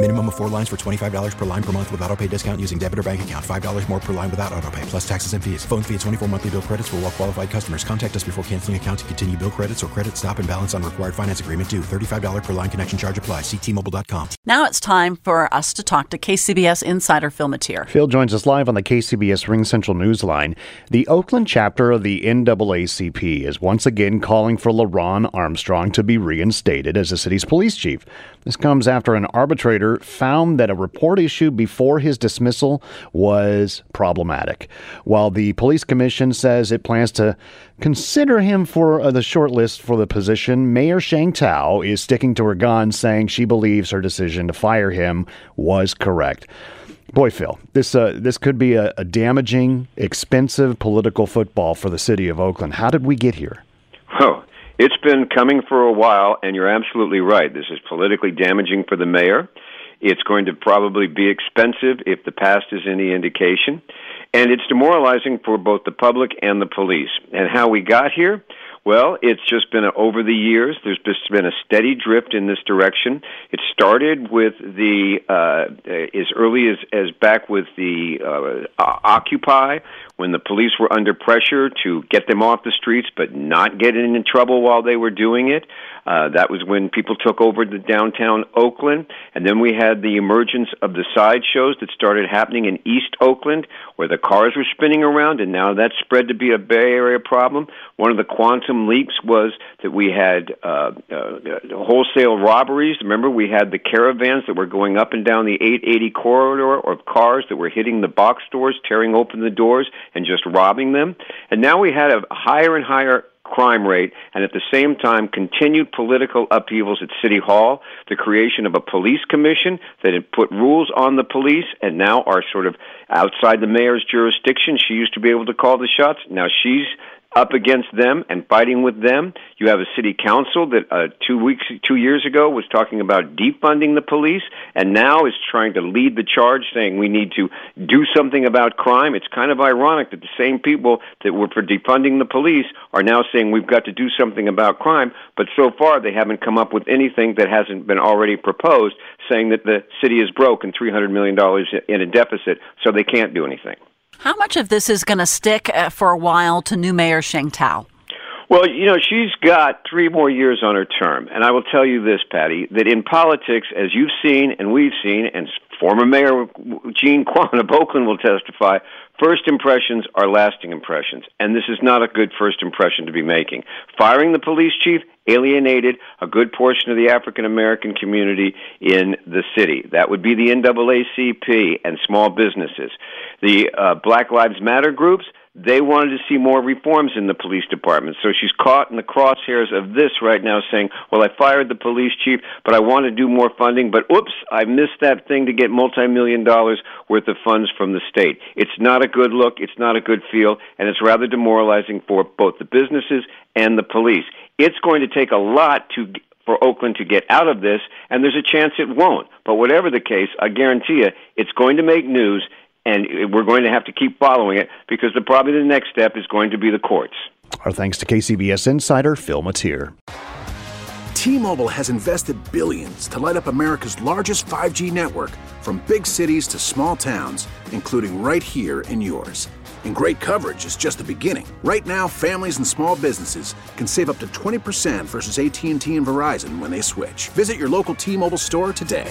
Minimum of four lines for $25 per line per month with auto pay discount using debit or bank account. $5 more per line without auto pay, plus taxes and fees. Phone fee at 24 monthly bill credits for all well qualified customers. Contact us before canceling account to continue bill credits or credit stop and balance on required finance agreement due. $35 per line connection charge apply. Ctmobile.com. Now it's time for us to talk to KCBS insider Phil Matier. Phil joins us live on the KCBS RingCentral Newsline. The Oakland chapter of the NAACP is once again calling for LeRonne Armstrong to be reinstated as the city's police chief. This comes after an arbitrator found that a report issued before his dismissal was problematic. While the police commission says it plans to consider him for uh, the shortlist for the position, Mayor Sheng Thao is sticking to her guns, saying she believes her decision to fire him was correct. Boy, Phil, this uh, this could be a, a damaging, expensive political football for the city of Oakland. How did we get here? Oh, it's been coming for a while, and you're absolutely right. This is politically damaging for the mayor. It's going to probably be expensive if the past is any indication. And it's demoralizing for both the public and the police. And how we got here? Well, it's just been a, over the years. There's just been a steady drift in this direction. It started with the uh, as early as as back with the uh, Occupy, when the police were under pressure to get them off the streets, but not get in trouble while they were doing it. Uh, that was when people took over the downtown Oakland, and then we had the emergence of the sideshows that started happening in East Oakland, where the cars were spinning around, and now that spread to be a Bay Area problem. One of the quantum leaps was that we had uh, uh, wholesale robberies. Remember, we had the caravans that were going up and down the 880 corridor, or cars that were hitting the box stores, tearing open the doors, and just robbing them. And now we had a higher and higher crime rate, and at the same time, continued political upheavals at City Hall, the creation of a police commission that had put rules on the police and now are sort of outside the mayor's jurisdiction. She used to be able to call the shots. Now she's up against them and fighting with them. You have a city council that uh, two weeks, two years ago was talking about defunding the police, and now is trying to lead the charge, saying we need to do something about crime. It's kind of ironic that the same people that were for defunding the police are now saying we've got to do something about crime, but so far they haven't come up with anything that hasn't been already proposed, saying that the city is broke and three hundred million dollars in a deficit, so they can't do anything. How much of this is going to stick uh, for a while to new Mayor Sheng Thao? Well, you know, she's got three more years on her term. And I will tell you this, Patti, that in politics, as you've seen and we've seen, and former Mayor Jean Quan of Oakland will testify, first impressions are lasting impressions. And this is not a good first impression to be making. Firing the police chief alienated a good portion of the African American community in the city. That would be the NAACP and small businesses. The uh, Black Lives Matter groups, they wanted to see more reforms in the police department. So she's caught in the crosshairs of this right now saying, well, I fired the police chief, but I want to do more funding, but oops, I missed that thing to get multi-million dollars worth of funds from the state. It's not a good look, it's not a good feel, and it's rather demoralizing for both the businesses and the police. It's going to take a lot to for Oakland to get out of this, and there's a chance it won't. But whatever the case, I guarantee you, it's going to make news, and we're going to have to keep following it because the, probably the next step is going to be the courts. Our thanks to KCBS insider Phil Matier. T-Mobile has invested billions to light up America's largest 5G network from big cities to small towns, including right here in yours. And great coverage is just the beginning. Right now, families and small businesses can save up to 20% versus AT&T and Verizon when they switch. Visit your local T-Mobile store today.